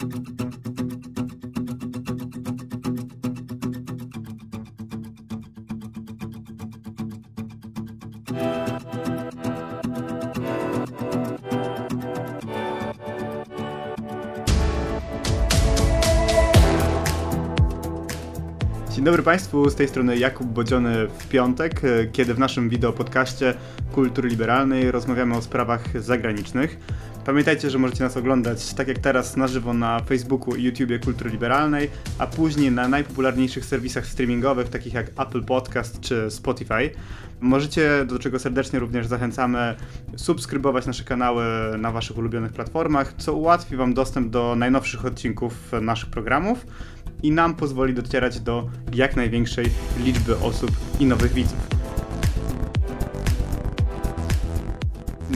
Dzień dobry Państwu, z tej strony Jakub Bodziony w piątek, kiedy w naszym wideopodcaście Kultury Liberalnej rozmawiamy o sprawach zagranicznych. Pamiętajcie, że możecie nas oglądać tak jak teraz na żywo na Facebooku i YouTubie Kultury Liberalnej, a później na najpopularniejszych serwisach streamingowych takich jak Apple Podcast czy Spotify. Możecie, do czego serdecznie również zachęcamy, subskrybować nasze kanały na Waszych ulubionych platformach, co ułatwi Wam dostęp do najnowszych odcinków naszych programów i nam pozwoli docierać do jak największej liczby osób i nowych widzów.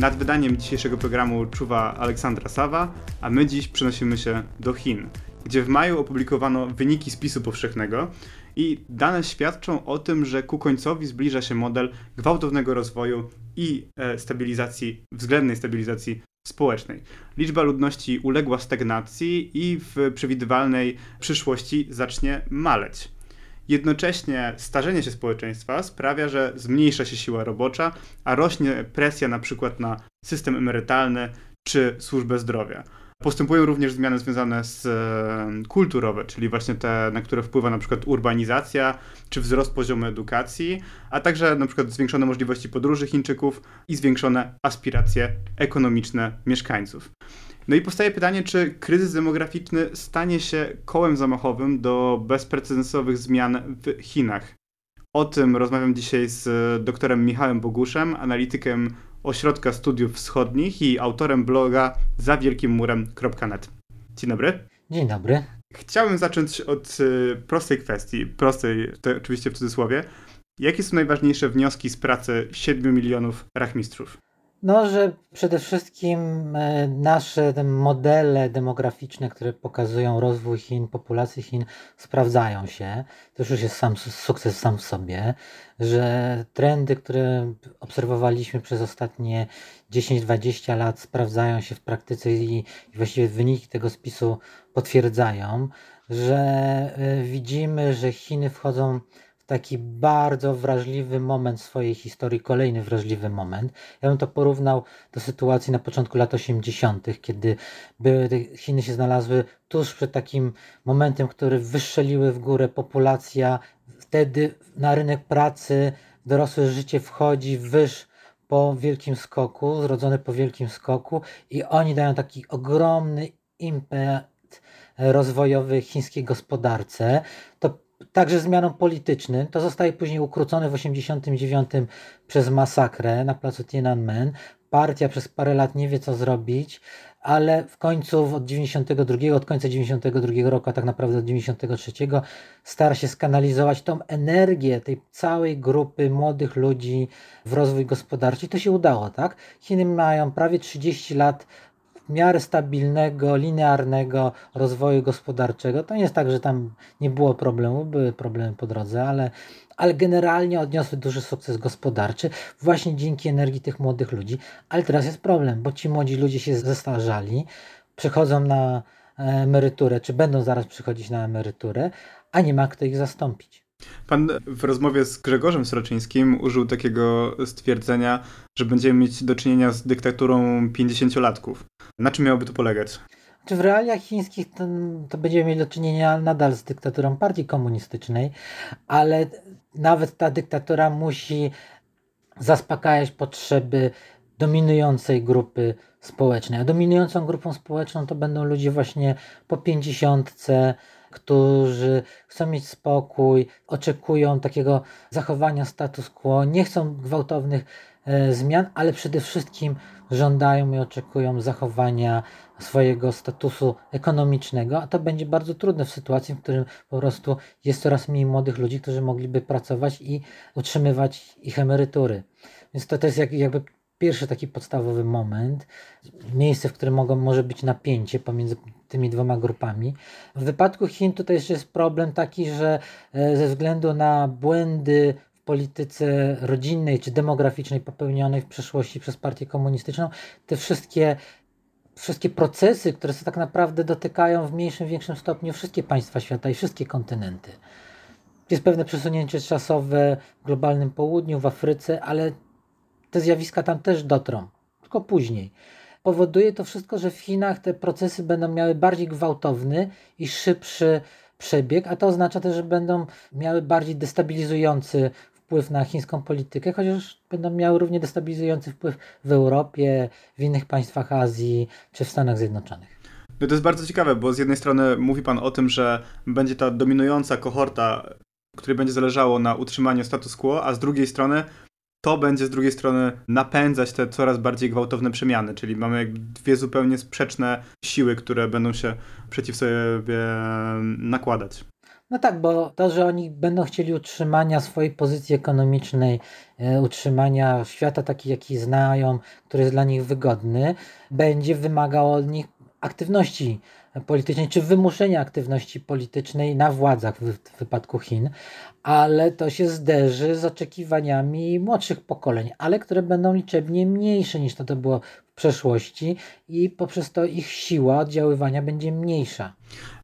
Nad wydaniem dzisiejszego programu czuwa Aleksandra Sawa, a my dziś przenosimy się do Chin, gdzie w maju opublikowano wyniki spisu powszechnego i dane świadczą o tym, że ku końcowi zbliża się model gwałtownego rozwoju i e, stabilizacji, względnej stabilizacji społecznej. Liczba ludności uległa stagnacji i w przewidywalnej przyszłości zacznie maleć. Jednocześnie starzenie się społeczeństwa sprawia, że zmniejsza się siła robocza, a rośnie presja na przykład na system emerytalny czy służbę zdrowia. Postępują również zmiany związane z e, kulturowe, czyli właśnie te, na które wpływa na przykład urbanizacja czy wzrost poziomu edukacji, a także na przykład zwiększone możliwości podróży Chińczyków i zwiększone aspiracje ekonomiczne mieszkańców. No i powstaje pytanie, czy kryzys demograficzny stanie się kołem zamachowym do bezprecedensowych zmian w Chinach. O tym rozmawiam dzisiaj z doktorem Michałem Boguszem, analitykiem Ośrodka Studiów Wschodnich i autorem bloga zawielkimmurem.net. Dzień dobry. Dzień dobry. Chciałbym zacząć od y, prostej kwestii, prostej, to oczywiście w cudzysłowie. Jakie są najważniejsze wnioski z pracy 7 milionów rachmistrzów? No, że przede wszystkim e, nasze modele demograficzne, które pokazują rozwój Chin, populacji Chin, sprawdzają się. To już jest sam sukces sam w sobie, że trendy, które obserwowaliśmy przez ostatnie 10-20 lat, sprawdzają się w praktyce i właściwie wyniki tego spisu potwierdzają, że e, widzimy, że Chiny wchodzą taki bardzo wrażliwy moment swojej historii, kolejny wrażliwy moment. Ja bym to porównał do sytuacji na początku lat 80., kiedy Chiny się znalazły tuż przed takim momentem, który wystrzeliły w górę populacja. Wtedy na rynek pracy dorosłe życie wchodzi wyż po wielkim skoku, zrodzone po wielkim skoku i oni dają taki ogromny impet rozwojowy chińskiej gospodarce. To także zmianą politycznym. To zostaje później ukrócone w 1989 przez masakrę na placu Tiananmen. Partia przez parę lat nie wie, co zrobić, ale w końcu od 92, od końca 92 roku, a tak naprawdę od 93 stara się skanalizować tą energię tej całej grupy młodych ludzi w rozwój gospodarczy. I to się udało, tak? Chiny mają prawie 30 lat w miarę stabilnego, linearnego rozwoju gospodarczego. To nie jest tak, że tam nie było problemu, były problemy po drodze, ale, ale generalnie odniosły duży sukces gospodarczy właśnie dzięki energii tych młodych ludzi. Ale teraz jest problem, bo ci młodzi ludzie się zestarzali, przechodzą na emeryturę, czy będą zaraz przychodzić na emeryturę, a nie ma kto ich zastąpić. Pan w rozmowie z Grzegorzem Sroczyńskim użył takiego stwierdzenia, że będziemy mieć do czynienia z dyktaturą 50-latków. Na czym miałoby to polegać? Czy w realiach chińskich to, to, będziemy mieli do czynienia nadal z dyktaturą partii komunistycznej, ale nawet ta dyktatura musi zaspokajać potrzeby dominującej grupy społecznej. A dominującą grupą społeczną to będą ludzie właśnie po pięćdziesiątce, którzy chcą mieć spokój, oczekują takiego zachowania status quo, nie chcą gwałtownych e, zmian, ale przede wszystkim żądają i oczekują zachowania swojego statusu ekonomicznego, a to będzie bardzo trudne w sytuacji, w którym po prostu jest coraz mniej młodych ludzi, którzy mogliby pracować i utrzymywać ich emerytury. Więc to, to jest jak, jakby pierwszy taki podstawowy moment, miejsce, w którym mogą, może być napięcie pomiędzy tymi dwoma grupami. W wypadku Chin tutaj jeszcze jest problem taki, że e, ze względu na błędy w polityce rodzinnej czy demograficznej popełnionej w przeszłości przez partię komunistyczną, te wszystkie wszystkie procesy, które się tak naprawdę dotykają w mniejszym, większym stopniu wszystkie państwa świata i wszystkie kontynenty. Jest pewne przesunięcie czasowe w globalnym południu, w Afryce, ale te zjawiska tam też dotrą, tylko później. Powoduje to wszystko, że w Chinach te procesy będą miały bardziej gwałtowny i szybszy przebieg, a to oznacza też, że będą miały bardziej destabilizujący wpływ na chińską politykę, chociaż będą miały równie destabilizujący wpływ w Europie, w innych państwach Azji czy w Stanach Zjednoczonych. No to jest bardzo ciekawe, bo z jednej strony mówi Pan o tym, że będzie ta dominująca kohorta, której będzie zależało na utrzymaniu status quo, a z drugiej strony to będzie z drugiej strony napędzać te coraz bardziej gwałtowne przemiany, czyli mamy dwie zupełnie sprzeczne siły, które będą się przeciw sobie nakładać. No tak, bo to, że oni będą chcieli utrzymania swojej pozycji ekonomicznej, e, utrzymania świata taki, jaki znają, który jest dla nich wygodny, będzie wymagało od nich aktywności politycznej, czy wymuszenia aktywności politycznej na władzach w, w wypadku Chin, ale to się zderzy z oczekiwaniami młodszych pokoleń, ale które będą liczebnie mniejsze niż to, to było w przeszłości i poprzez to ich siła oddziaływania będzie mniejsza.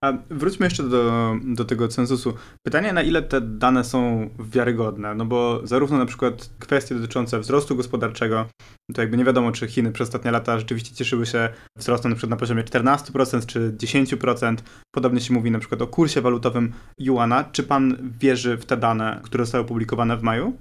A wróćmy jeszcze do, do tego cenzusu. Pytanie, na ile te dane są wiarygodne? No bo zarówno na przykład kwestie dotyczące wzrostu gospodarczego, to jakby nie wiadomo, czy Chiny przez ostatnie lata rzeczywiście cieszyły się wzrostem na przykład na poziomie 14% czy 10%. Podobnie się mówi na przykład o kursie walutowym juana. Czy pan wierzy w te dane, które zostały opublikowane w maju?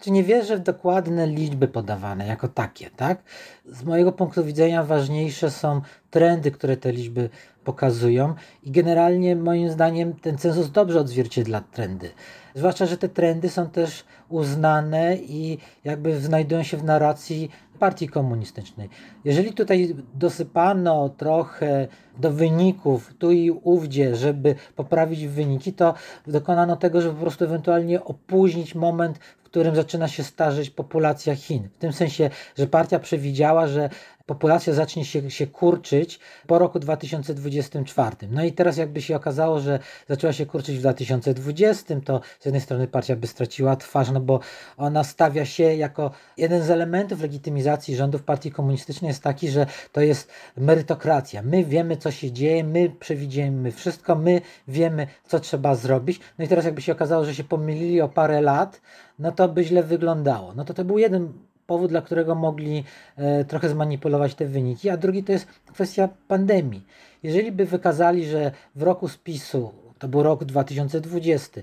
Czy nie wierzę w dokładne liczby podawane jako takie, tak? Z mojego punktu widzenia ważniejsze są trendy, które te liczby pokazują i generalnie moim zdaniem ten cenzus dobrze odzwierciedla trendy. Zwłaszcza, że te trendy są też uznane i jakby znajdują się w narracji partii komunistycznej. Jeżeli tutaj dosypano trochę do wyników tu i ówdzie, żeby poprawić wyniki, to dokonano tego, żeby po prostu ewentualnie opóźnić moment, w którym zaczyna się starzeć populacja Chin. W tym sensie, że partia przewidziała, że populacja zacznie się, się kurczyć po roku 2024. No i teraz jakby się okazało, że zaczęła się kurczyć w 2020, to z jednej strony partia by straciła twarz, no bo ona stawia się jako jeden z elementów legitymizacji rządów partii komunistycznej jest taki, że to jest merytokracja. My wiemy, co się dzieje, my przewidzimy wszystko, my wiemy, co trzeba zrobić. No i teraz jakby się okazało, że się pomylili o parę lat, no to by źle wyglądało. No to to był jeden powód, dla którego mogli e, trochę zmanipulować te wyniki, a drugi to jest kwestia pandemii. Jeżeli by wykazali, że w roku spisu, to był rok 2020,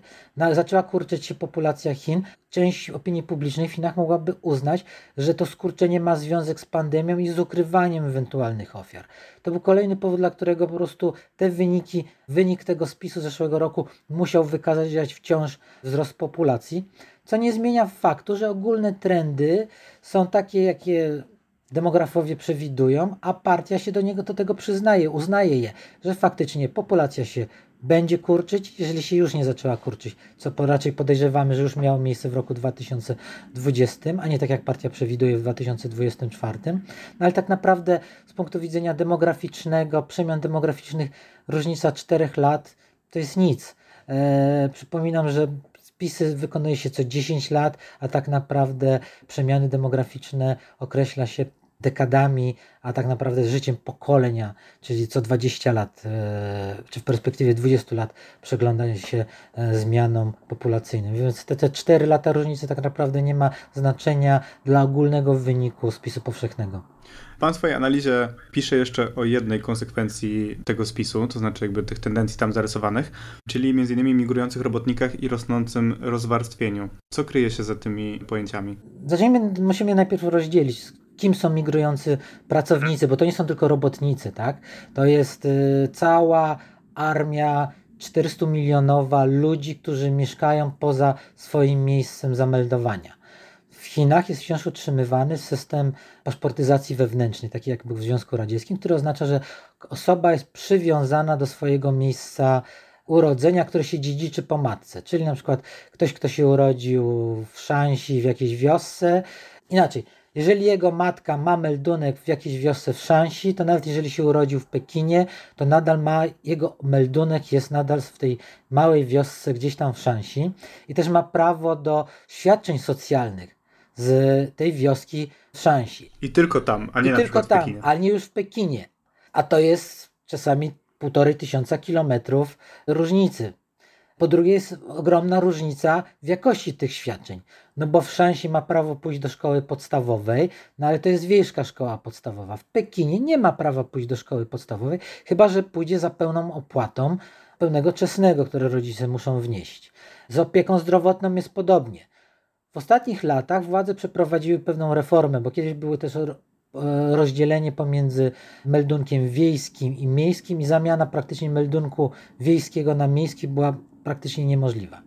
zaczęła kurczyć się populacja Chin, część opinii publicznej w Chinach mogłaby uznać, że to skurczenie ma związek z pandemią i z ukrywaniem ewentualnych ofiar. To był kolejny powód, dla którego po prostu te wyniki, wynik tego spisu zeszłego roku musiał wykazać wciąż wzrost populacji co nie zmienia faktu, że ogólne trendy są takie, jakie demografowie przewidują, a partia się do niego do tego przyznaje, uznaje je, że faktycznie populacja się będzie kurczyć, jeżeli się już nie zaczęła kurczyć, co raczej podejrzewamy, że już miało miejsce w roku 2020, a nie tak jak partia przewiduje w 2024. No ale tak naprawdę z punktu widzenia demograficznego, przemian demograficznych, różnica 4 lat to jest nic. Eee, przypominam, że Spisy wykonuje się co 10 lat, a tak naprawdę przemiany demograficzne określa się dekadami, a tak naprawdę życiem pokolenia, czyli co 20 lat, e, czy w perspektywie 20 lat przeglądania się e, zmianom populacyjnym. Więc te, te 4 lata różnicy tak naprawdę nie ma znaczenia dla ogólnego wyniku spisu powszechnego. Pan w swojej analizie pisze jeszcze o jednej konsekwencji tego spisu, to znaczy jakby tych tendencji tam zarysowanych, czyli między innymi migrujących robotnikach i rosnącym rozwarstwieniu. Co kryje się za tymi pojęciami? Zacznijmy, musimy najpierw rozdzielić kim są migrujący pracownicy, bo to nie są tylko robotnicy, tak? To jest y, cała armia 400 milionowa ludzi, którzy mieszkają poza swoim miejscem zameldowania. Chinach jest wciąż utrzymywany system paszportyzacji wewnętrznej, taki jak był w Związku Radzieckim, który oznacza, że osoba jest przywiązana do swojego miejsca urodzenia, które się dziedziczy po matce. Czyli na przykład ktoś, kto się urodził w Szansi, w jakiejś wiosce. Inaczej, jeżeli jego matka ma meldunek w jakiejś wiosce w Szansi, to nawet jeżeli się urodził w Pekinie, to nadal ma, jego meldunek jest nadal w tej małej wiosce gdzieś tam w Szansi i też ma prawo do świadczeń socjalnych z tej wioski w Shanxi. I tylko tam, a nie I na tylko tam, ale nie już w Pekinie. a to jest czasami półtorej tysiąca kilometrów różnicy. Po drugie jest ogromna różnica w jakości tych świadczeń. No bo w Szansi ma prawo pójść do szkoły podstawowej, no ale to jest wiejska szkoła podstawowa. W Pekinie nie ma prawa pójść do szkoły podstawowej, chyba że pójdzie za pełną opłatą pełnego czesnego, które rodzice muszą wnieść. Z opieką zdrowotną jest podobnie. W ostatnich latach władze przeprowadziły pewną reformę, bo kiedyś były też rozdzielenie pomiędzy meldunkiem wiejskim i miejskim i zamiana praktycznie meldunku wiejskiego na miejski była praktycznie niemożliwa.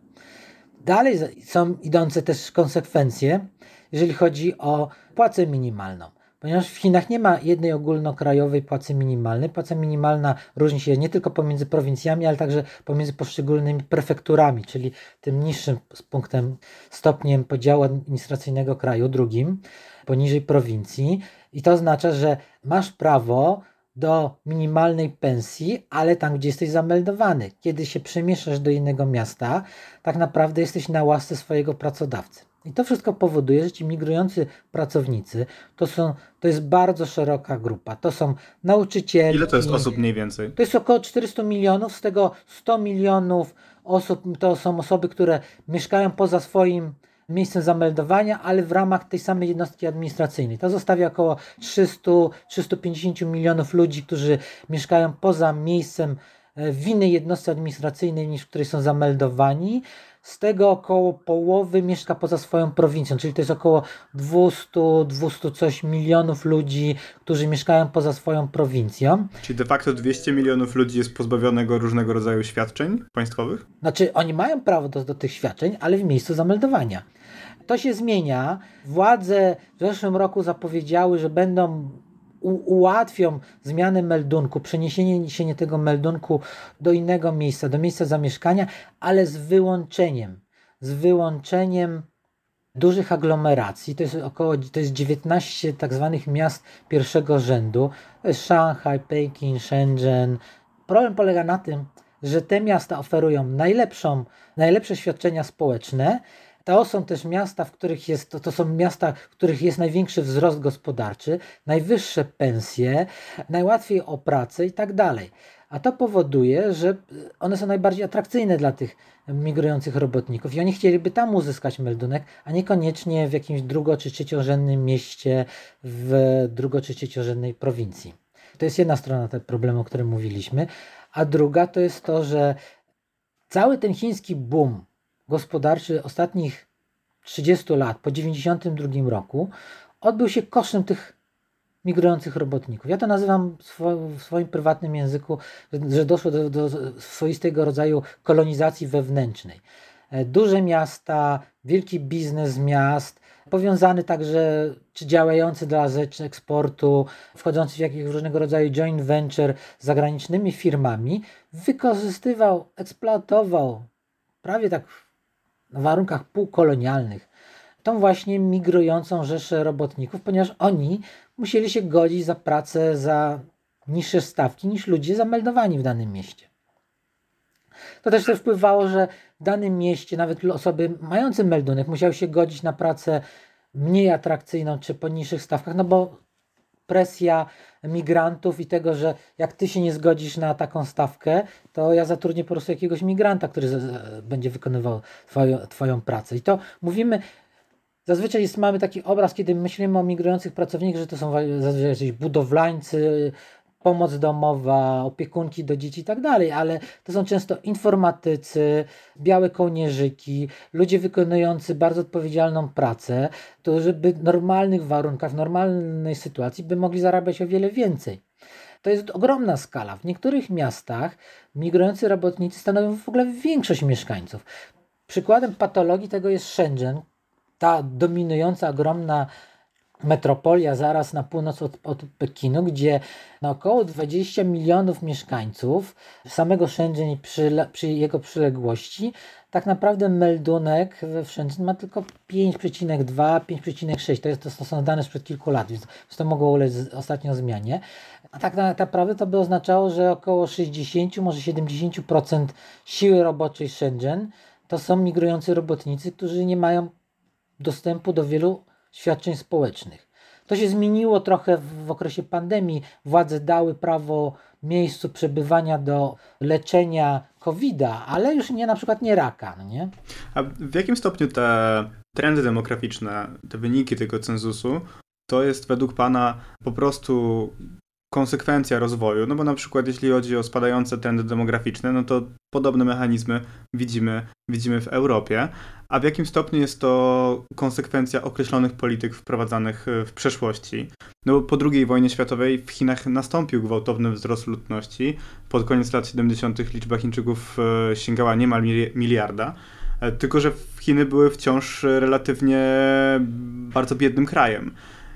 Dalej są idące też konsekwencje, jeżeli chodzi o płacę minimalną. Ponieważ w Chinach nie ma jednej ogólnokrajowej płacy minimalnej. Płaca minimalna różni się nie tylko pomiędzy prowincjami, ale także pomiędzy poszczególnymi prefekturami, czyli tym niższym punktem, stopniem podziału administracyjnego kraju, drugim, poniżej prowincji. I to oznacza, że masz prawo do minimalnej pensji, ale tam, gdzie jesteś zameldowany. Kiedy się przemieszasz do innego miasta, tak naprawdę jesteś na łasce swojego pracodawcy. I to wszystko powoduje, że ci migrujący pracownicy to, są, to jest bardzo szeroka grupa. To są nauczyciele. Ile to jest osób mniej więcej? To jest około 400 milionów, z tego 100 milionów osób to są osoby, które mieszkają poza swoim miejscem zameldowania, ale w ramach tej samej jednostki administracyjnej. To zostawia około 300-350 milionów ludzi, którzy mieszkają poza miejscem e, w innej jednostce administracyjnej niż w której są zameldowani. Z tego około połowy mieszka poza swoją prowincją, czyli to jest około 200, 200 coś milionów ludzi, którzy mieszkają poza swoją prowincją. Czyli de facto 200 milionów ludzi jest pozbawionego różnego rodzaju świadczeń państwowych? Znaczy, oni mają prawo do, do tych świadczeń, ale w miejscu zameldowania. To się zmienia. Władze w zeszłym roku zapowiedziały, że będą ułatwią zmianę meldunku, przeniesienie się tego meldunku do innego miejsca, do miejsca zamieszkania, ale z wyłączeniem, z wyłączeniem dużych aglomeracji, to jest około to jest 19 tak zwanych miast pierwszego rzędu, Szanghaj, Pekin, Shenzhen. Problem polega na tym, że te miasta oferują najlepszą, najlepsze świadczenia społeczne, to są też miasta, w których jest, to, to są miasta, w których jest największy wzrost gospodarczy, najwyższe pensje, najłatwiej o pracę i tak dalej. A to powoduje, że one są najbardziej atrakcyjne dla tych migrujących robotników i oni chcieliby tam uzyskać meldunek, a niekoniecznie w jakimś drugo- czy trzeciorzędnym mieście w drugo- czy trzeciorzędnej prowincji. To jest jedna strona tego problemu, o którym mówiliśmy, a druga to jest to, że cały ten chiński boom gospodarczy ostatnich 30 lat, po 92 roku, odbył się kosztem tych migrujących robotników. Ja to nazywam w swoim prywatnym języku, że doszło do, do swoistego rodzaju kolonizacji wewnętrznej. E, duże miasta, wielki biznes miast, powiązany także, czy działający dla rzecz eksportu, wchodzący w jakieś różnego rodzaju joint venture z zagranicznymi firmami, wykorzystywał, eksploatował prawie tak na warunkach półkolonialnych tą właśnie migrującą rzeszę robotników, ponieważ oni musieli się godzić za pracę za niższe stawki niż ludzie zameldowani w danym mieście. To też wpływało, że w danym mieście nawet osoby mające meldunek musiały się godzić na pracę mniej atrakcyjną czy po niższych stawkach, no bo presja migrantów i tego, że jak ty się nie zgodzisz na taką stawkę, to ja zatrudnię po prostu jakiegoś migranta, który będzie wykonywał twoją, twoją pracę. I to mówimy, zazwyczaj jest, mamy taki obraz, kiedy myślimy o migrujących pracownikach, że to są zazwyczaj budowlańcy, pomoc domowa, opiekunki do dzieci i tak dalej, ale to są często informatycy, białe kołnierzyki, ludzie wykonujący bardzo odpowiedzialną pracę, to żeby w normalnych warunkach, w normalnej sytuacji by mogli zarabiać o wiele więcej. To jest ogromna skala. W niektórych miastach migrujący robotnicy stanowią w ogóle większość mieszkańców. Przykładem patologii tego jest Shenzhen, ta dominująca, ogromna metropolia zaraz na północ od, od Pekinu, gdzie na około 20 milionów mieszkańców samego Shenzhen i przy, przy jego przyległości tak naprawdę meldunek we Shenzhen ma tylko 5,2, 5,6. To, jest, to są dane sprzed kilku lat, więc to mogło ulec ostatnio zmianie. A tak naprawdę to by oznaczało, że około 60, może 70% siły roboczej Shenzhen to są migrujący robotnicy, którzy nie mają dostępu do wielu świadczeń społecznych. To się zmieniło trochę w, okresie pandemii. Władze dały prawo miejscu przebywania do leczenia COVID-a, ale już nie na przykład nie raka, no nie? A w jakim stopniu te trendy demograficzne, te wyniki tego cenzusu, to jest według Pana po prostu konsekwencja rozwoju, no bo na przykład jeśli chodzi o spadające trendy demograficzne, no to podobne mechanizmy widzimy, widzimy w Europie, a w jakim stopniu jest to konsekwencja określonych polityk wprowadzanych w przeszłości. No bo po II wojnie światowej w Chinach nastąpił gwałtowny wzrost ludności. Pod koniec lat 70. liczba Chińczyków e, sięgała niemal miliarda. E, tylko, że Chiny były wciąż relatywnie bardzo biednym krajem.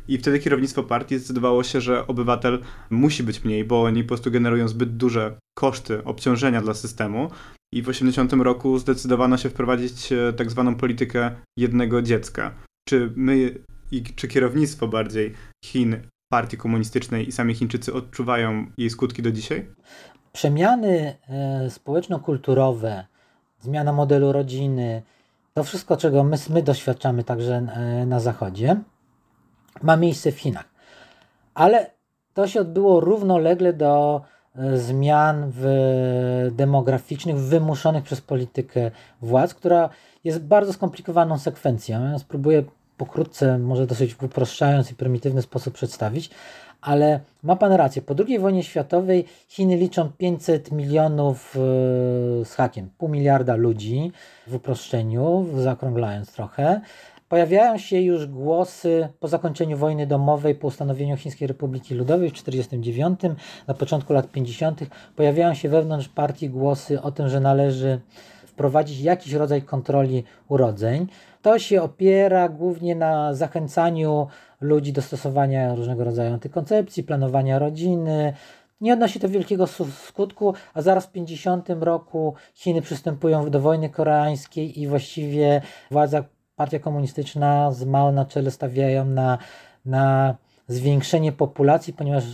I wtedy kierownictwo partii zdecydowało się, że obywatel musi być mniej, bo oni po prostu generują zbyt duże koszty obciążenia dla systemu. I w 80 roku zdecydowano się wprowadzić e, tak zwaną politykę jednego dziecka. Czy my, i czy kierownictwo bardziej Chin, partii komunistycznej i sami Chińczycy odczuwają jej skutki do dzisiaj? Przemiany e, społeczno-kulturowe, zmiana modelu rodziny, to wszystko, czego my, my doświadczamy także e, na Zachodzie, ma miejsce w Chinach. Ale to się odbyło równolegle do e, zmian w demograficznych wymuszonych przez politykę władz, która jest bardzo skomplikowaną sekwencją. Ja spróbuję pokrótce, może dosyć uproszczając i prymitywny sposób przedstawić, ale ma Pan rację. Po II wojnie światowej Chiny liczą 500 milionów e, z hakiem, pół miliarda ludzi w uproszczeniu, zaokrąglając trochę. Pojawiają się już głosy po zakończeniu wojny domowej, po ustanowieniu Chińskiej Republiki Ludowej w 1949, na początku lat 50., pojawiają się wewnątrz partii głosy o tym, że należy wprowadzić jakiś rodzaj kontroli urodzeń. To się opiera głównie na zachęcaniu ludzi do stosowania różnego rodzaju antykoncepcji, planowania rodziny. Nie odnosi to wielkiego skutku, a zaraz w 50 roku Chiny przystępują do wojny koreańskiej i właściwie władza partia komunistyczna z Mao na czele stawiają na, na zwiększenie populacji, ponieważ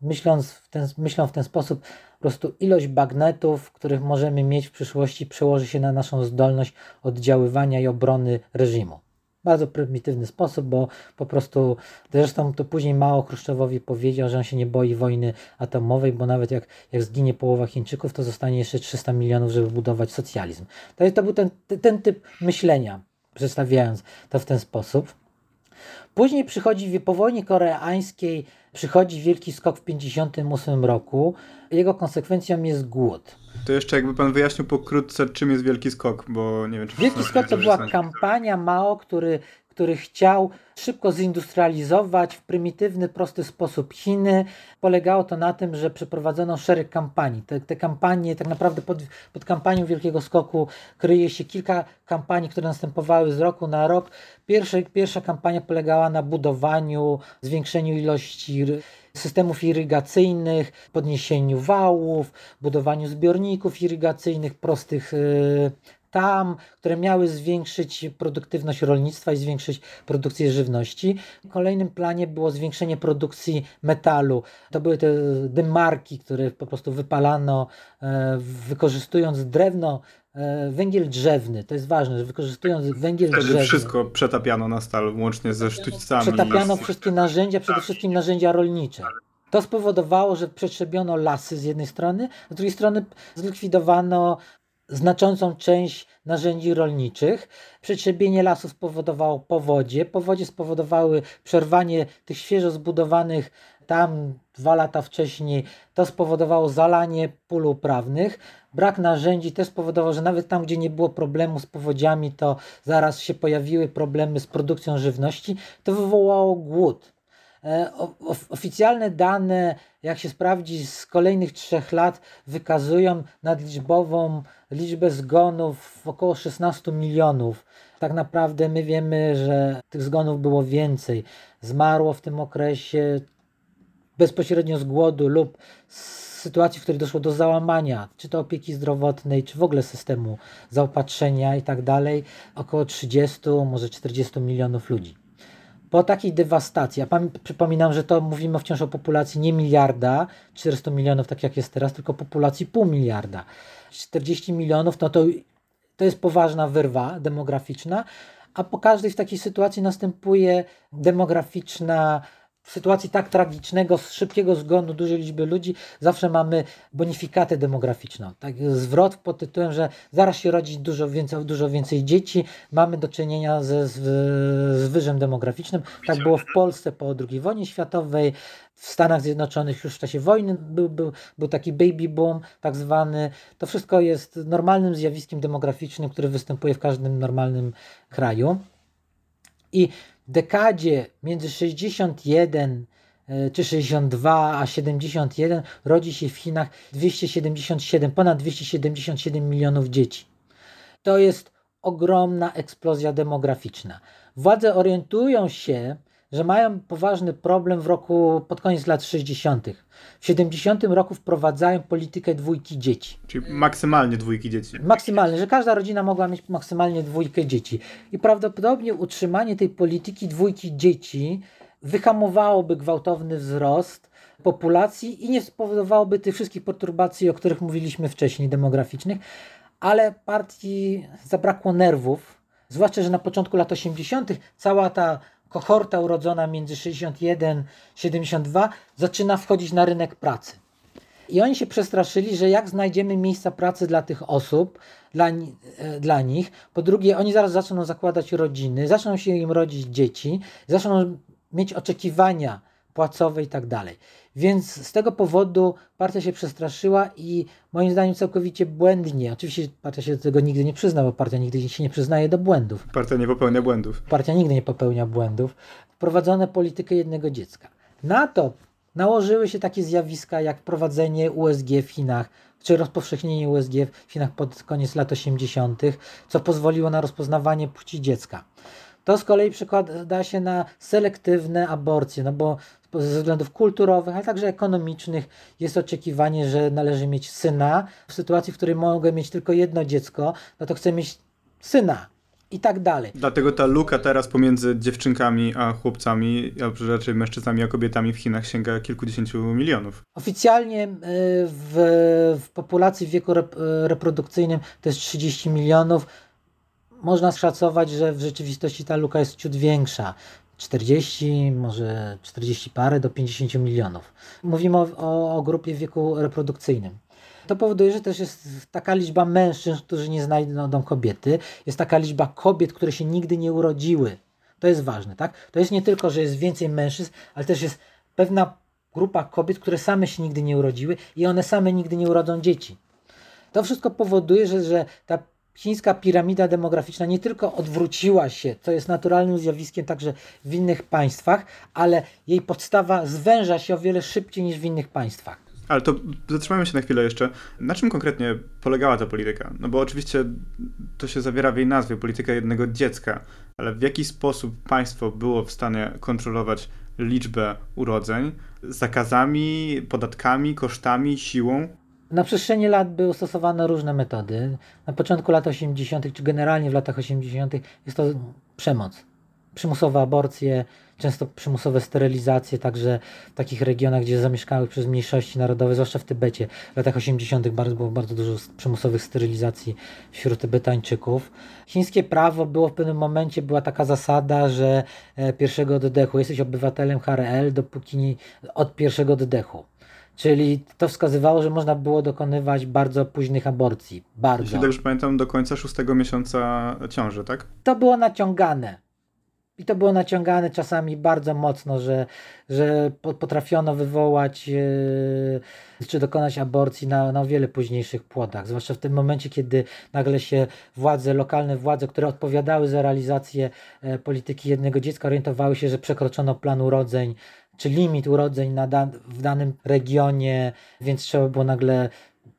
myśląc w ten, myślą w ten sposób, po prostu ilość bagnetów, których możemy mieć w przyszłości, przełoży się na naszą zdolność oddziaływania i obrony reżimu. Bardzo prymitywny sposób, bo po prostu, zresztą to później Mao Chruszczowowi powiedział, że on się nie boi wojny atomowej, bo nawet jak, jak zginie połowa Chińczyków, to zostanie jeszcze 300 milionów, żeby budować socjalizm. To, to był ten, ten typ myślenia przedstawiając to w ten sposób. Później przychodzi, po wojnie koreańskiej przychodzi wielki skok w 1958 roku. Jego konsekwencją jest głód. To jeszcze jakby pan wyjaśnił pokrótce, czym jest wielki skok, bo nie wiem, czy... Wielki skok to była kampania Mao, który który chciał szybko zindustrializować w prymitywny, prosty sposób Chiny. Polegało to na tym, że przeprowadzono szereg kampanii. Te, te kampanie, tak naprawdę pod, pod kampanią Wielkiego Skoku kryje się kilka kampanii, które następowały z roku na rok. Pierwsza, pierwsza kampania polegała na budowaniu, zwiększeniu ilości systemów irygacyjnych, podniesieniu wałów, budowaniu zbiorników irygacyjnych, prostych yy, tam, które miały zwiększyć produktywność rolnictwa i zwiększyć produkcję żywności. W kolejnym planie było zwiększenie produkcji metalu. To były te dymarki, które po prostu wypalano, e, wykorzystując drewno e, węgiel drzewny, to jest ważne, że wykorzystując węgiel Wtedy drzewny. wszystko przetapiano na stal, łącznie ze sztućcami. Przetapiano wszystkie narzędzia, przede wszystkim narzędzia rolnicze. To spowodowało, że przetrzebiono lasy z jednej strony, a z drugiej strony zlikwidowano znaczącą część narzędzi rolniczych. Przetrzebienie lasu spowodowało powodzie. Powodzie spowodowały przerwanie tych świeżo zbudowanych tam dwa lata wcześniej. To spowodowało zalanie pól uprawnych. Brak narzędzi też spowodował, że nawet tam, gdzie nie było problemu z powodziami, to zaraz się pojawiły problemy z produkcją żywności. To wywołało głód. E, oficjalne dane, jak się sprawdzi, z kolejnych trzech lat wykazują nadliczbową liczbę zgonów około 16 milionów. Tak naprawdę my wiemy, że tych zgonów było więcej. Zmarło w tym okresie bezpośrednio z głodu lub z sytuacji, w której doszło do załamania, czy to opieki zdrowotnej, czy w ogóle systemu zaopatrzenia i tak dalej, około 30, może 40 milionów ludzi po takiej dewastacji, a przypominam, że to mówimy wciąż o populacji nie miliarda, 400 milionów, tak jak jest teraz, tylko populacji pół miliarda. 40 milionów, no to, to jest poważna wyrwa demograficzna, a po każdej w takiej sytuacji następuje demograficzna sytuacji tak tragicznego, szybkiego zgonu dużej liczby ludzi, zawsze mamy bonifikatę demograficzną. Tak, zwrot pod tytułem, że zaraz się rodzi dużo więcej, dużo więcej dzieci, mamy do czynienia ze zwyżem demograficznym. Tak było w Polsce po II wojnie światowej, w Stanach Zjednoczonych już w czasie wojny był, był, był taki baby boom, tak zwany. To wszystko jest normalnym zjawiskiem demograficznym, które występuje w każdym normalnym kraju. I dekadzie między 61 e, czy 62 a 71 rodzi się w Chinach 277, ponad 277 milionów dzieci. To jest ogromna eksplozja demograficzna. Władze orientują się, że mają poważny problem w roku pod koniec lat 60. W 70 roku wprowadzają politykę dwójki dzieci. Czyli maksymalnie dwójki dzieci. Maksymalnie, że każda rodzina mogła mieć maksymalnie dwójkę dzieci. I prawdopodobnie utrzymanie tej polityki dwójki dzieci wyhamowałoby gwałtowny wzrost populacji i nie spowodowałoby tych wszystkich perturbacji, o których mówiliśmy wcześniej, demograficznych, ale partii zabrakło nerwów, zwłaszcza, że na początku lat 80. cała ta kohorta urodzona między 61 72 zaczyna wchodzić na rynek pracy. I oni się przestraszyli, że jak znajdziemy miejsca pracy dla tych osób, dla, e, dla nich, po drugie, oni zaraz zaczną zakładać rodziny, zaczną się im rodzić dzieci, zaczną mieć oczekiwania płacowe i tak dalej. Więc z tego powodu partia się przestraszyła i moim zdaniem całkowicie błędnie. Oczywiście partia się do tego nigdy nie przyzna, bo partia nigdy się nie przyznaje do błędów. Partia nie popełnia błędów. Partia nigdy nie popełnia błędów. Wprowadzono politykę jednego dziecka. Na to nałożyły się takie zjawiska jak wprowadzenie USG w Chinach, czy rozpowszechnienie USG w Chinach pod koniec lat 80., co pozwoliło na rozpoznawanie płci dziecka. To z kolei przekłada się na selektywne aborcje, no bo ze względów kulturowych, ale także ekonomicznych jest oczekiwanie, że należy mieć syna. W sytuacji, w której mogę mieć tylko jedno dziecko, no to chcę mieć syna i tak dalej. Dlatego ta luka teraz pomiędzy dziewczynkami a chłopcami, a raczej mężczyznami a kobietami w Chinach sięga kilkudziesięciu milionów. Oficjalnie y, w, w populacji w wieku reprodukcyjnym to jest 30 milionów. Można szacować, że w rzeczywistości ta luka jest ciut większa. 40, może 40 parę do 50 milionów. Mówimy o, o, o grupie w wieku reprodukcyjnym. To powoduje, że też jest taka liczba mężczyzn, którzy nie znajdą kobiety, jest taka liczba kobiet, które się nigdy nie urodziły. To jest ważne, tak? To jest nie tylko, że jest więcej mężczyzn, ale też jest pewna grupa kobiet, które same się nigdy nie urodziły i one same nigdy nie urodzą dzieci. To wszystko powoduje, że, że ta chińska piramida demograficzna nie tylko odwróciła się, co jest naturalnym zjawiskiem także w innych państwach, ale jej podstawa zwęża się o wiele szybciej niż w innych państwach. Ale to zatrzymajmy się na chwilę jeszcze. Na czym konkretnie polegała ta polityka? No bo oczywiście to się zawiera w jej nazwie, polityka jednego dziecka, ale w jaki sposób państwo było w stanie kontrolować liczbę urodzeń zakazami, podatkami, kosztami, siłą? Na przestrzeni lat były stosowane różne metody. Na początku lat 80., czy generalnie w latach 80., jest to przemoc. Przymusowe aborcje, często przymusowe sterylizacje, także w takich regionach, gdzie zamieszkały przez mniejszości narodowe, zwłaszcza w Tybecie. W latach 80. bardzo, było bardzo dużo przymusowych sterylizacji wśród Tybetańczyków. Chińskie prawo było w pewnym momencie, była taka zasada, że e, pierwszego oddechu jesteś obywatelem HRL, dopóki nie, od pierwszego oddechu. Czyli to wskazywało, że można było dokonywać bardzo późnych aborcji. Bardzo. Jeśli dobrze pamiętam, do końca szóstego miesiąca ciąży, tak? To było naciągane. I to było naciągane czasami bardzo mocno, że, że potrafiono wywołać yy, czy dokonać aborcji na, na o wiele późniejszych płodach. Zwłaszcza w tym momencie, kiedy nagle się władze, lokalne władze, które odpowiadały za realizację e, polityki jednego dziecka, orientowały się, że przekroczono plan urodzeń czy limit urodzeń w danym regionie, więc trzeba było nagle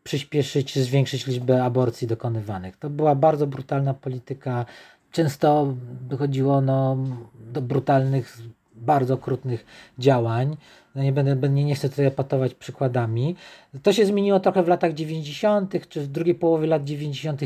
przyspieszyć, zwiększyć liczbę aborcji dokonywanych. To była bardzo brutalna polityka. Często dochodziło no, do brutalnych, bardzo okrutnych działań. No nie będę, nie, nie chcę tutaj patować przykładami. To się zmieniło trochę w latach 90., czy w drugiej połowie lat 90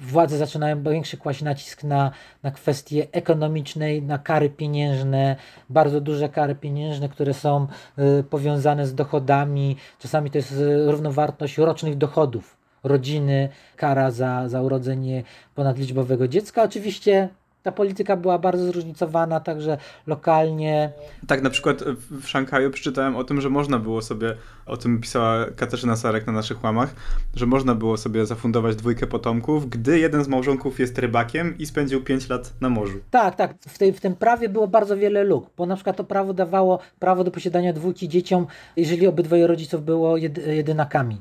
władze zaczynają większy kłaść nacisk na, na kwestie ekonomiczne, na kary pieniężne, bardzo duże kary pieniężne, które są y, powiązane z dochodami. Czasami to jest y, równowartość rocznych dochodów rodziny, kara za, za urodzenie ponadliczbowego dziecka. Oczywiście ta polityka była bardzo zróżnicowana, także lokalnie. Tak, na przykład w Szanghaju przeczytałem o tym, że można było sobie, o tym pisała Katarzyna Sarek na naszych łamach, że można było sobie zafundować dwójkę potomków, gdy jeden z małżonków jest rybakiem i spędził 5 lat na morzu. Tak, tak. W, tej, w tym prawie było bardzo wiele luk, bo na przykład to prawo dawało prawo do posiadania dwójki dzieciom, jeżeli obydwoje rodziców było jedynakami.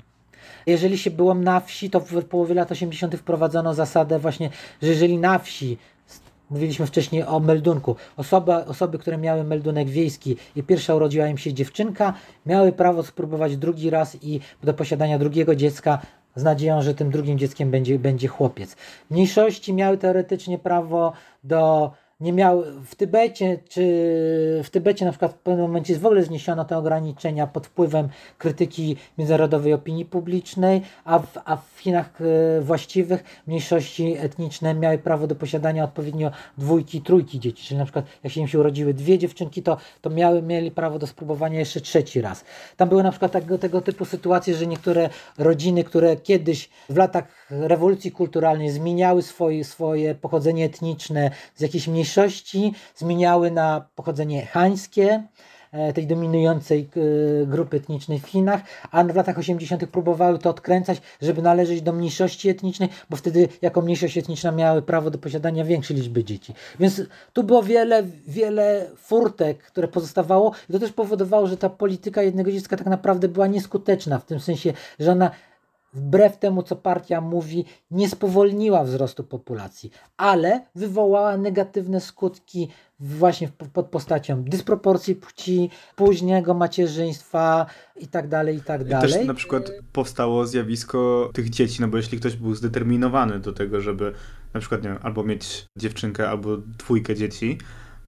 Jeżeli się było na wsi, to w połowie lat 80. wprowadzono zasadę właśnie, że jeżeli na wsi Mówiliśmy wcześniej o meldunku. Osoby, osoby, które miały meldunek wiejski i pierwsza urodziła im się dziewczynka, miały prawo spróbować drugi raz i do posiadania drugiego dziecka z nadzieją, że tym drugim dzieckiem będzie, będzie chłopiec. Mniejszości miały teoretycznie prawo do nie miał w Tybecie, czy w Tybecie na przykład w pewnym momencie w ogóle zniesiono te ograniczenia pod wpływem krytyki międzynarodowej opinii publicznej, a w, a w Chinach e, właściwych mniejszości etniczne miały prawo do posiadania odpowiednio dwójki, trójki dzieci, czyli na przykład jak się im się urodziły dwie dziewczynki, to, to miały, mieli prawo do spróbowania jeszcze trzeci raz. Tam były na przykład tego, tego typu sytuacje, że niektóre rodziny, które kiedyś w latach rewolucji kulturalnej zmieniały swoje, swoje pochodzenie etniczne z jakiejś mniejszości mniejszości zmieniały na pochodzenie hańskie, e, tej dominującej e, grupy etnicznej w Chinach, a w latach 80. próbowały to odkręcać, żeby należeć do mniejszości etnicznej, bo wtedy jako mniejszość etniczna miały prawo do posiadania większej liczby dzieci. Więc tu było wiele, wiele furtek, które pozostawało i to też powodowało, że ta polityka jednego dziecka tak naprawdę była nieskuteczna, w tym sensie, że ona wbrew temu, co partia mówi, nie spowolniła wzrostu populacji, ale wywołała negatywne skutki właśnie pod postacią dysproporcji płci, późnego macierzyństwa i tak dalej, i tak dalej. I też na przykład powstało zjawisko tych dzieci, no bo jeśli ktoś był zdeterminowany do tego, żeby na przykład, nie wiem, albo mieć dziewczynkę, albo dwójkę dzieci,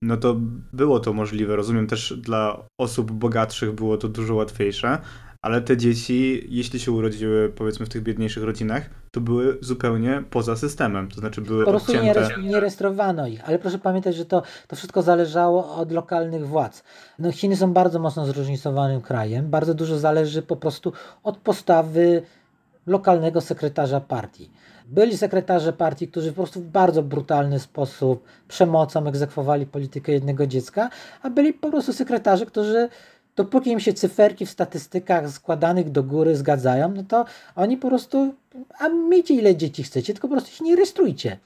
no to było to możliwe. Rozumiem też dla osób bogatszych było to dużo łatwiejsze, ale te dzieci, jeśli się urodziły powiedzmy w tych biedniejszych rodzinach, to były zupełnie poza systemem, to znaczy były Po prostu nie, nie rejestrowano ich, ale proszę pamiętać, że to, to wszystko zależało od lokalnych władz. No, Chiny są bardzo mocno zróżnicowanym krajem, bardzo dużo zależy po prostu od postawy lokalnego sekretarza partii. Byli sekretarze partii, którzy po prostu w bardzo brutalny sposób przemocą egzekwowali politykę jednego dziecka, a byli po prostu sekretarze, którzy dopóki im się cyferki w statystykach składanych do góry zgadzają, no to oni po prostu, a miejcie ile dzieci chcecie, tylko po prostu ich nie rejestrujcie.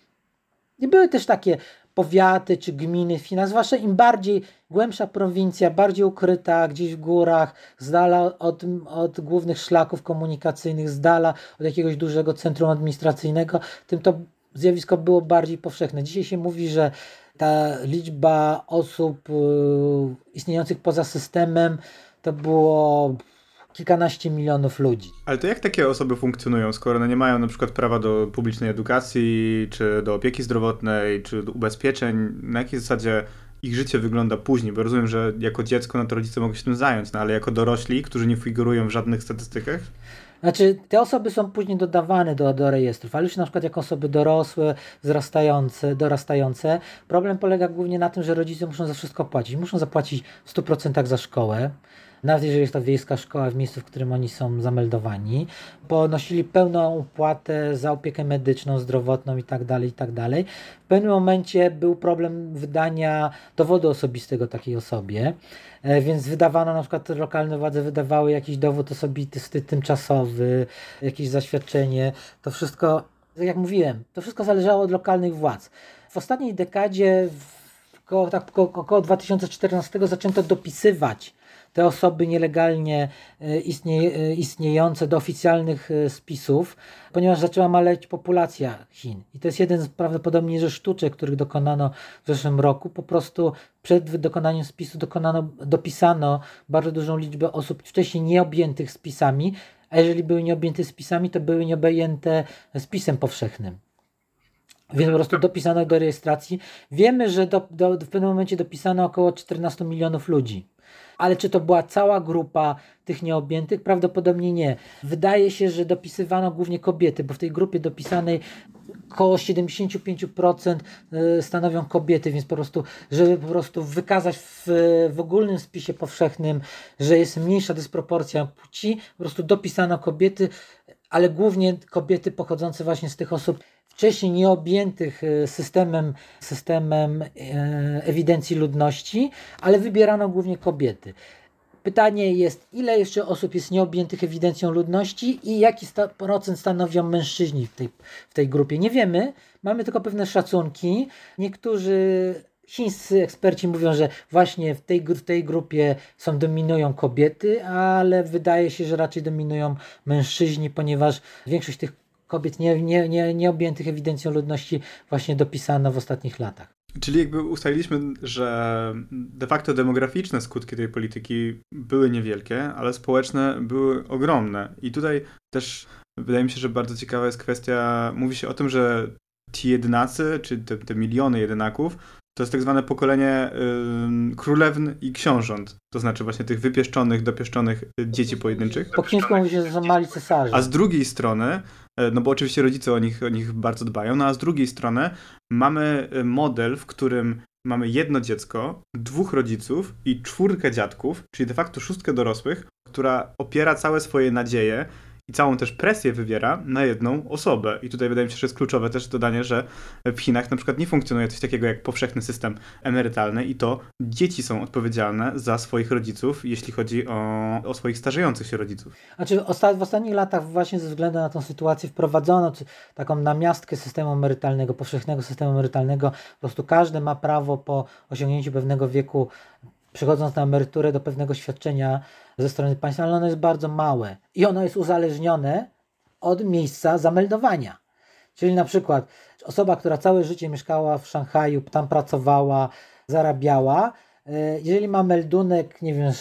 I były też takie powiaty czy gminy w Chinach, zwłaszcza im bardziej głębsza prowincja, bardziej ukryta, gdzieś w górach, z dala od, od głównych szlaków komunikacyjnych, z dala od jakiegoś dużego centrum administracyjnego, tym to zjawisko było bardziej powszechne. Dzisiaj się mówi, że ta liczba osób y, istniejących poza systemem to było kilkanaście milionów ludzi. Ale to jak takie osoby funkcjonują, skoro one nie mają na przykład prawa do publicznej edukacji, czy do opieki zdrowotnej, czy do ubezpieczeń? Na jakiej zasadzie ich życie wygląda później? Bo rozumiem, że jako dziecko no to rodzice mogą się tym zająć, no ale jako dorośli, którzy nie figurują w żadnych statystykach? Znaczy, te osoby są później dodawane do, do rejestrów, ale już na przykład jako osoby dorosłe, wzrastające, dorastające. Problem polega głównie na tym, że rodzice muszą za wszystko płacić. Muszą zapłacić w 100% za szkołę, nawet jeżeli jest to wiejska szkoła w miejscu, w którym oni są zameldowani, ponosili pełną opłatę za opiekę medyczną, zdrowotną itd., tak itd. Tak w pewnym momencie był problem wydania dowodu osobistego takiej osobie, e, więc wydawano na przykład lokalne władze wydawały jakiś dowód osobisty tymczasowy, jakieś zaświadczenie. To wszystko, jak mówiłem, to wszystko zależało od lokalnych władz. W ostatniej dekadzie, około, tak, około 2014 zaczęto dopisywać te osoby nielegalnie e, istnie, e, istniejące do oficjalnych e, spisów, ponieważ zaczęła maleć populacja Chin. I to jest jeden z prawdopodobnie ze sztuczek, których dokonano w zeszłym roku. Po prostu przed dokonaniem spisu dokonano, dopisano bardzo dużą liczbę osób wcześniej nieobjętych spisami, a jeżeli były nieobjęte spisami, to były nieobjęte spisem powszechnym. Więc po prostu dopisano do rejestracji. Wiemy, że do, do, w pewnym momencie dopisano około 14 milionów ludzi ale czy to była cała grupa tych nieobjętych? Prawdopodobnie nie. Wydaje się, że dopisywano głównie kobiety, bo w tej grupie dopisanej około 75% e, stanowią kobiety, więc po prostu, żeby po prostu wykazać w, w ogólnym spisie powszechnym, że jest mniejsza dysproporcja płci, po prostu dopisano kobiety, ale głównie kobiety pochodzące właśnie z tych osób wcześniej nieobjętych e, systemem, systemem e, ewidencji ludności, ale wybierano głównie kobiety. Pytanie jest, ile jeszcze osób jest nieobjętych ewidencją ludności i jaki sta procent stanowią mężczyźni w tej, w tej grupie? Nie wiemy, mamy tylko pewne szacunki. Niektórzy chińscy eksperci mówią, że właśnie w tej, w tej grupie są dominują kobiety, ale wydaje się, że raczej dominują mężczyźni, ponieważ większość tych kobiet nie, nie, nie, nie objętych ewidencją ludności właśnie dopisano w ostatnich latach. Czyli jakby ustaliliśmy, że de facto demograficzne skutki tej polityki były niewielkie, ale społeczne były ogromne. I tutaj też wydaje mi się, że bardzo ciekawa jest kwestia, mówi się o tym, że ci jedynacy, czy te, te miliony jedynaków, to jest tak zwane pokolenie y, królewny i książąt. To znaczy właśnie tych wypieszczonych, dopieszczonych dzieci pojedynczych. Po chińsku mówi się, że są mali cesarze. A z drugiej strony, no bo oczywiście rodzice o nich, o nich bardzo dbają, no a z drugiej strony mamy y, model, w którym mamy jedno dziecko, dwóch rodziców i czwórkę dziadków, czyli de facto szóstkę dorosłych, która opiera całe swoje nadzieje i całą też presję wywiera na jedną osobę. I tutaj wydaje mi się, że jest kluczowe też dodanie, że w Chinach na przykład nie funkcjonuje coś takiego jak powszechny system emerytalny i to dzieci są odpowiedzialne za swoich rodziców, jeśli chodzi o, o swoich starzejących się rodziców. Znaczy w ostatnich latach właśnie ze względu na tą sytuację wprowadzono taką namiastkę systemu emerytalnego, powszechnego systemu emerytalnego. Po prostu każdy ma prawo po osiągnięciu pewnego wieku przychodząc na emeryturę do pewnego świadczenia ze strony państwa, ale ono jest bardzo małe i ono jest uzależnione od miejsca zameldowania. Czyli na przykład osoba, która całe życie mieszkała w Szanghaju, tam pracowała, zarabiała, e, jeżeli ma meldunek, nie wiem,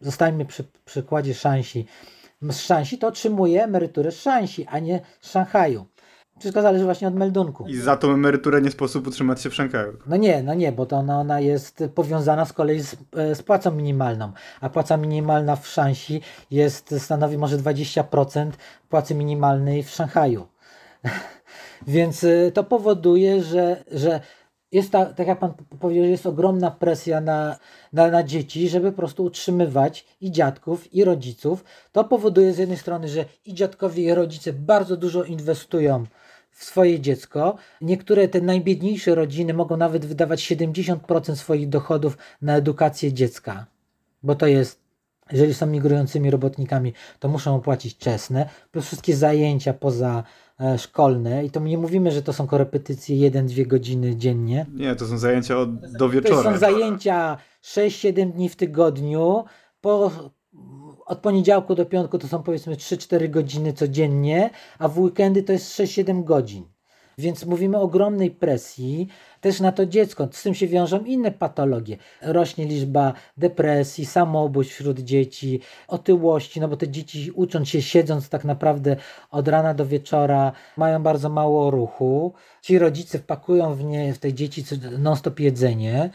zostańmy przy przykładzie Szansi, z Szansi, to otrzymuje emeryturę z Szansi, a nie z Szanghaju. Wszystko zależy właśnie od meldunku. I za tą emeryturę nie sposób utrzymać się w Szanghaju. No nie, no nie, bo to ona, ona jest powiązana z kolei z, e, z, płacą minimalną, a płaca minimalna w Szansi jest, stanowi może 20% płacy minimalnej w Szanghaju. Więc e, to powoduje, że, że jest ta, tak jak Pan powiedział, jest ogromna presja na, na, na dzieci, żeby po prostu utrzymywać i dziadków, i rodziców. To powoduje z jednej strony, że i dziadkowie, i rodzice bardzo dużo inwestują w swoje dziecko. Niektóre te najbiedniejsze rodziny mogą nawet wydawać 70% swoich dochodów na edukację dziecka, bo to jest jeżeli są migrującymi robotnikami, to muszą opłacić czesne, plus wszystkie zajęcia poza e, szkolne i to nie mówimy, że to są korepetycje 1-2 godziny dziennie. Nie, to są zajęcia od, do wieczora. To są zajęcia 6-7 dni w tygodniu, po od poniedziałku do piątku to są powiedzmy 3-4 godziny codziennie, a w weekendy to jest 6-7 godzin. Więc mówimy o ogromnej presji też na to dziecko. Z tym się wiążą inne patologie. Rośnie liczba depresji, samobójstw wśród dzieci, otyłości, no bo te dzieci ucząc się siedząc tak naprawdę od rana do wieczora mają bardzo mało ruchu. Ci rodzice wpakują w nie, w tej dzieci non-stop jedzenie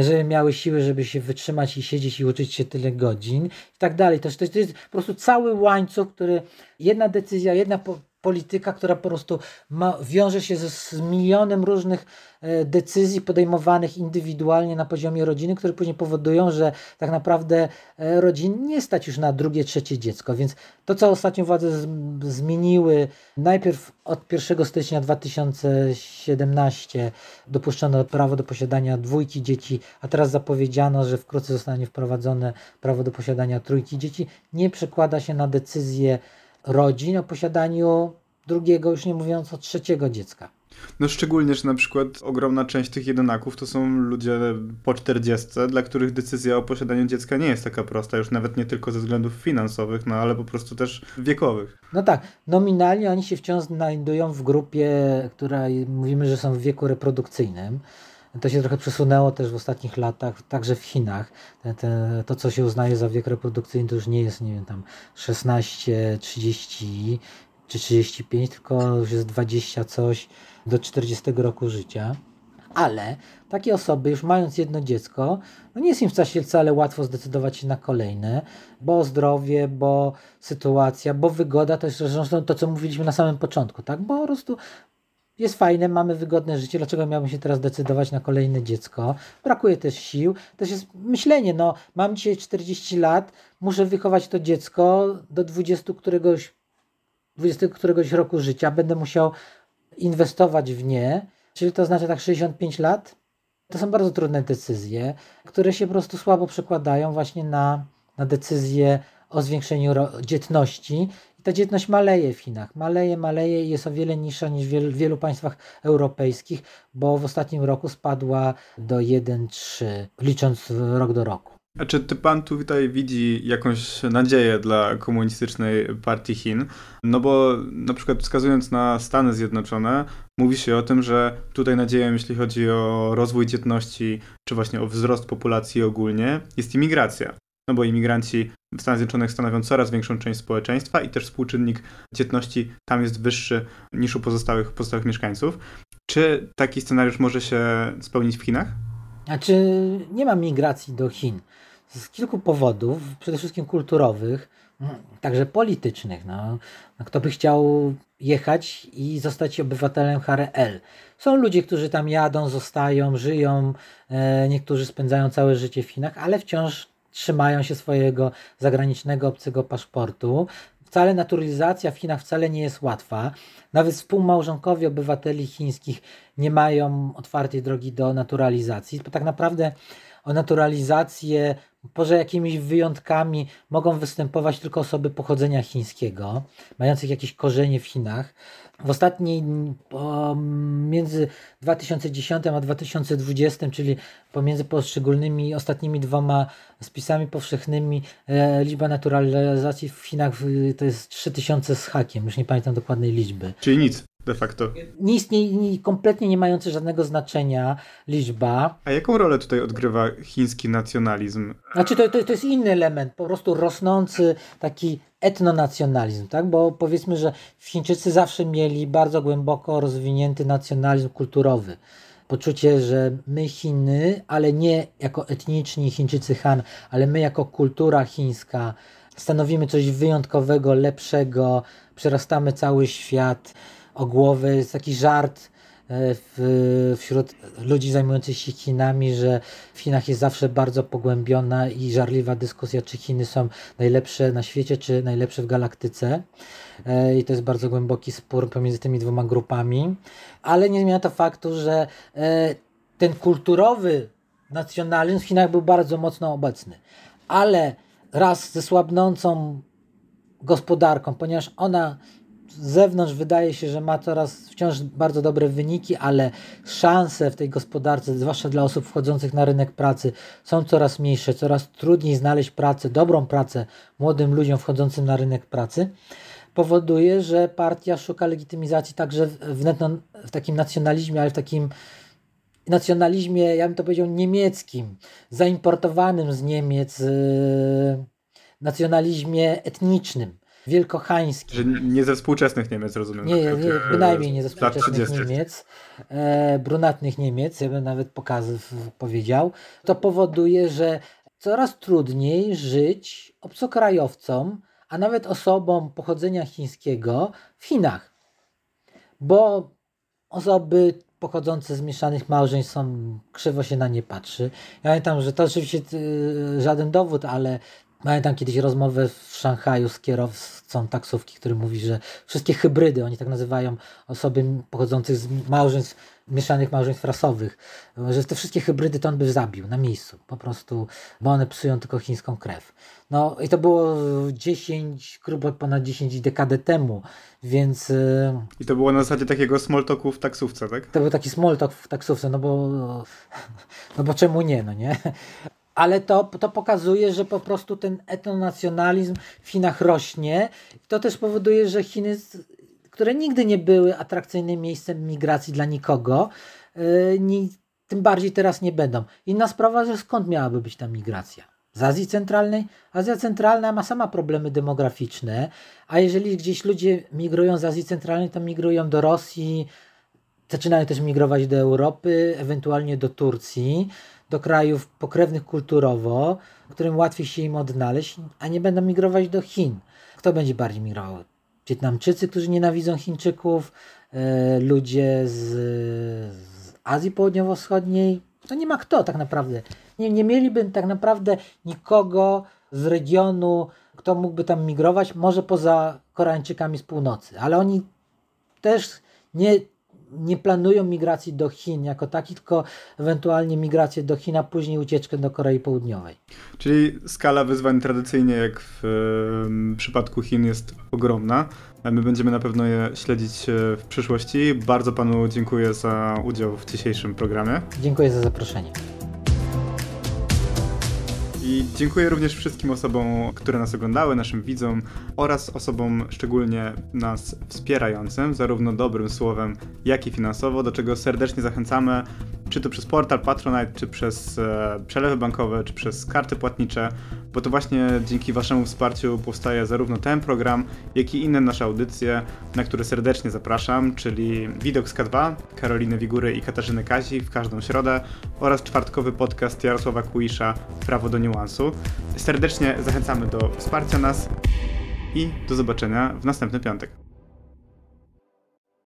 żeby miały siły, żeby się wytrzymać i siedzieć i uczyć się tyle godzin i tak dalej. To, to jest po prostu cały łańcuch, który jedna decyzja, jedna polityka, która po prostu ma, wiąże się z, z milionem różnych e, decyzji podejmowanych indywidualnie na poziomie rodziny, które później powodują, że tak naprawdę e, rodzin nie stać już na drugie, trzecie dziecko. Więc to, co ostatnio władze z, zmieniły, najpierw od 1 stycznia 2017 dopuszczono prawo do posiadania dwójki dzieci, a teraz zapowiedziano, że wkrótce zostanie wprowadzone prawo do posiadania trójki dzieci, nie przekłada się na decyzję rodzin o posiadaniu drugiego, już nie mówiąc o trzeciego dziecka. No szczególnie, że na przykład ogromna część tych jedynaków to są ludzie po 40, dla których decyzja o posiadaniu dziecka nie jest taka prosta, już nawet nie tylko ze względów finansowych, no ale po prostu też wiekowych. No tak, nominalnie oni się wciąż znajdują w grupie, która mówimy, że są w wieku reprodukcyjnym. To się trochę przesunęło też w ostatnich latach, także w Chinach. Te, te, to, co się uznaje za wiek reprodukcyjny, to już nie jest, nie wiem, tam 16, 30 czy 35, tylko już jest 20 coś do 40 roku życia. Ale takie osoby, już mając jedno dziecko, no nie jest im wcale łatwo zdecydować się na kolejne, bo zdrowie, bo sytuacja, bo wygoda, to jest to, co mówiliśmy na samym początku, tak? Bo po prostu jest fajne, mamy wygodne życie, dlaczego miałbym się teraz decydować na kolejne dziecko? Brakuje też sił, też jest myślenie, no mam dzisiaj 40 lat, muszę wychować to dziecko do 20 któregoś 20 któregoś roku życia będę musiał inwestować w nie, czyli to znaczy tak 65 lat. To są bardzo trudne decyzje, które się po prostu słabo przekładają właśnie na, na decyzje o zwiększeniu dzietności. Ta dzietność maleje w Chinach. Maleje, maleje i jest o wiele niższa niż w wielu, w wielu państwach europejskich, bo w ostatnim roku spadła do 1,3, licząc rok do roku. A czy ty pan tutaj widzi jakąś nadzieję dla komunistycznej partii Chin? No bo na przykład wskazując na Stany Zjednoczone, mówi się o tym, że tutaj nadzieją, jeśli chodzi o rozwój dzietności, czy właśnie o wzrost populacji ogólnie, jest imigracja. No bo imigranci w Stanach Zjednoczonych stanowią coraz większą część społeczeństwa i też współczynnik dzietności tam jest wyższy niż u pozostałych, pozostałych mieszkańców. Czy taki scenariusz może się spełnić w Chinach? Znaczy, nie ma migracji do Chin z kilku powodów, przede wszystkim kulturowych, także politycznych. No. Kto by chciał jechać i zostać obywatelem HRL? Są ludzie, którzy tam jadą, zostają, żyją, e, niektórzy spędzają całe życie w Chinach, ale wciąż trzymają się swojego zagranicznego, obcego paszportu. Wcale naturalizacja w Chinach wcale nie jest łatwa. Nawet współmałżonkowie obywateli chińskich nie mają otwartej drogi do naturalizacji, bo tak naprawdę o naturalizację poza jakimiś wyjątkami mogą występować tylko osoby pochodzenia chińskiego, mających jakieś korzenie w Chinach. W ostatniej, między 2010 a 2020, czyli pomiędzy poszczególnymi ostatnimi dwoma spisami powszechnymi, e, liczba naturalizacji w Chinach to jest 3000 z hakiem, już nie pamiętam dokładnej liczby. Czyli nic de facto. Nie istnieje, kompletnie nie mający żadnego znaczenia liczba. A jaką rolę tutaj odgrywa chiński nacjonalizm? Znaczy to, to, to jest inny element, po prostu rosnący taki etnonacjonalizm, tak? Bo powiedzmy, że Chińczycy zawsze mieli bardzo głęboko rozwinięty nacjonalizm kulturowy. Poczucie, że my Chiny, ale nie jako etniczni Chińczycy Han, ale my jako kultura chińska stanowimy coś wyjątkowego, lepszego, przerastamy cały świat o głowę. Jest taki żart w, wśród ludzi zajmujących się Chinami, że w Chinach jest zawsze bardzo pogłębiona i żarliwa dyskusja, czy Chiny są najlepsze na świecie, czy najlepsze w galaktyce. E, I to jest bardzo głęboki spór pomiędzy tymi dwoma grupami, ale nie zmienia to faktu, że e, ten kulturowy nacjonalizm w Chinach był bardzo mocno obecny. Ale raz ze słabnącą gospodarką, ponieważ ona z zewnątrz wydaje się, że ma coraz wciąż bardzo dobre wyniki, ale szanse w tej gospodarce, zwłaszcza dla osób wchodzących na rynek pracy, są coraz mniejsze, coraz trudniej znaleźć pracę, dobrą pracę młodym ludziom wchodzącym na rynek pracy. Powoduje, że partia szuka legitymizacji także w, netno, w takim nacjonalizmie, ale w takim nacjonalizmie, ja bym to powiedział, niemieckim, zaimportowanym z Niemiec, yy, nacjonalizmie etnicznym wielkochański. Że nie ze współczesnych Niemiec, rozumiem. Nie, nie bynajmniej nie ze współczesnych Niemiec, e, brunatnych Niemiec, ja bym nawet pokazał, powiedział. To powoduje, że coraz trudniej żyć obcokrajowcom, a nawet osobom pochodzenia chińskiego w Chinach. Bo osoby pochodzące z mieszanych małżeństw są, krzywo się na nie patrzy. Ja pamiętam, że to oczywiście y, żaden dowód, ale Pamiętam kiedyś rozmowę w Szanghaju z kierowcą taksówki, który mówi, że wszystkie hybrydy, oni tak nazywają osoby pochodzących z małżeństw, mieszanych małżeństw rasowych, że te wszystkie hybrydy to on by zabił na miejscu, po prostu, bo one psują tylko chińską krew. No i to było 10, grubo ponad 10 dekady temu, więc... Y, I to było na zasadzie takiego small talku w taksówce, tak? To był taki small talk w taksówce, no bo, no bo czemu nie, no nie? Ale to, to pokazuje, że po prostu ten etnonacjonalizm w Chinach rośnie. To też powoduje, że Chiny, które nigdy nie były atrakcyjnym miejscem migracji dla nikogo, yy, tym bardziej teraz nie będą. Inna sprawa, że skąd miałaby być ta migracja? Z Azji Centralnej? Azja Centralna ma sama problemy demograficzne, a jeżeli gdzieś ludzie migrują z Azji Centralnej, to migrują do Rosji, zaczynają też migrować do Europy, ewentualnie do Turcji do krajów pokrewnych kulturowo, którym łatwiej się im odnaleźć, a nie będą migrować do Chin. Kto będzie bardziej migrował? Wietnamczycy, którzy nienawidzą Chińczyków, e, ludzie z, z Azji Południowo-Wschodniej. To nie ma kto tak naprawdę. Nie, nie mieliby tak naprawdę nikogo z regionu, kto mógłby tam migrować, może poza Koreańczykami z północy, ale oni też nie, nie planują migracji do Chin jako taki, tylko ewentualnie migrację do Chin, a później ucieczkę do Korei Południowej. Czyli skala wyzwań tradycyjnie, jak w em, przypadku Chin, jest ogromna. My będziemy na pewno je śledzić e, w przyszłości. Bardzo panu dziękuję za udział w dzisiejszym programie. Dziękuję za zaproszenie. I dziękuję również wszystkim osobom, które nas oglądały, naszym widzom oraz osobom szczególnie nas wspierającym, zarówno dobrym słowem, jak i finansowo, do czego serdecznie zachęcamy, czy to przez portal Patronite, czy przez e, przelewy bankowe, czy przez karty płatnicze, bo to właśnie dzięki Waszemu wsparciu powstaje zarówno ten program, jak i inne nasze audycje, na które serdecznie zapraszam, czyli Widok z K2, Karoliny Wigury i Katarzyny Kazi w każdą środę oraz czwartkowy podcast Jarosława Kuisza Prawo do Serdecznie zachęcamy do wsparcia nas i do zobaczenia w następny piątek.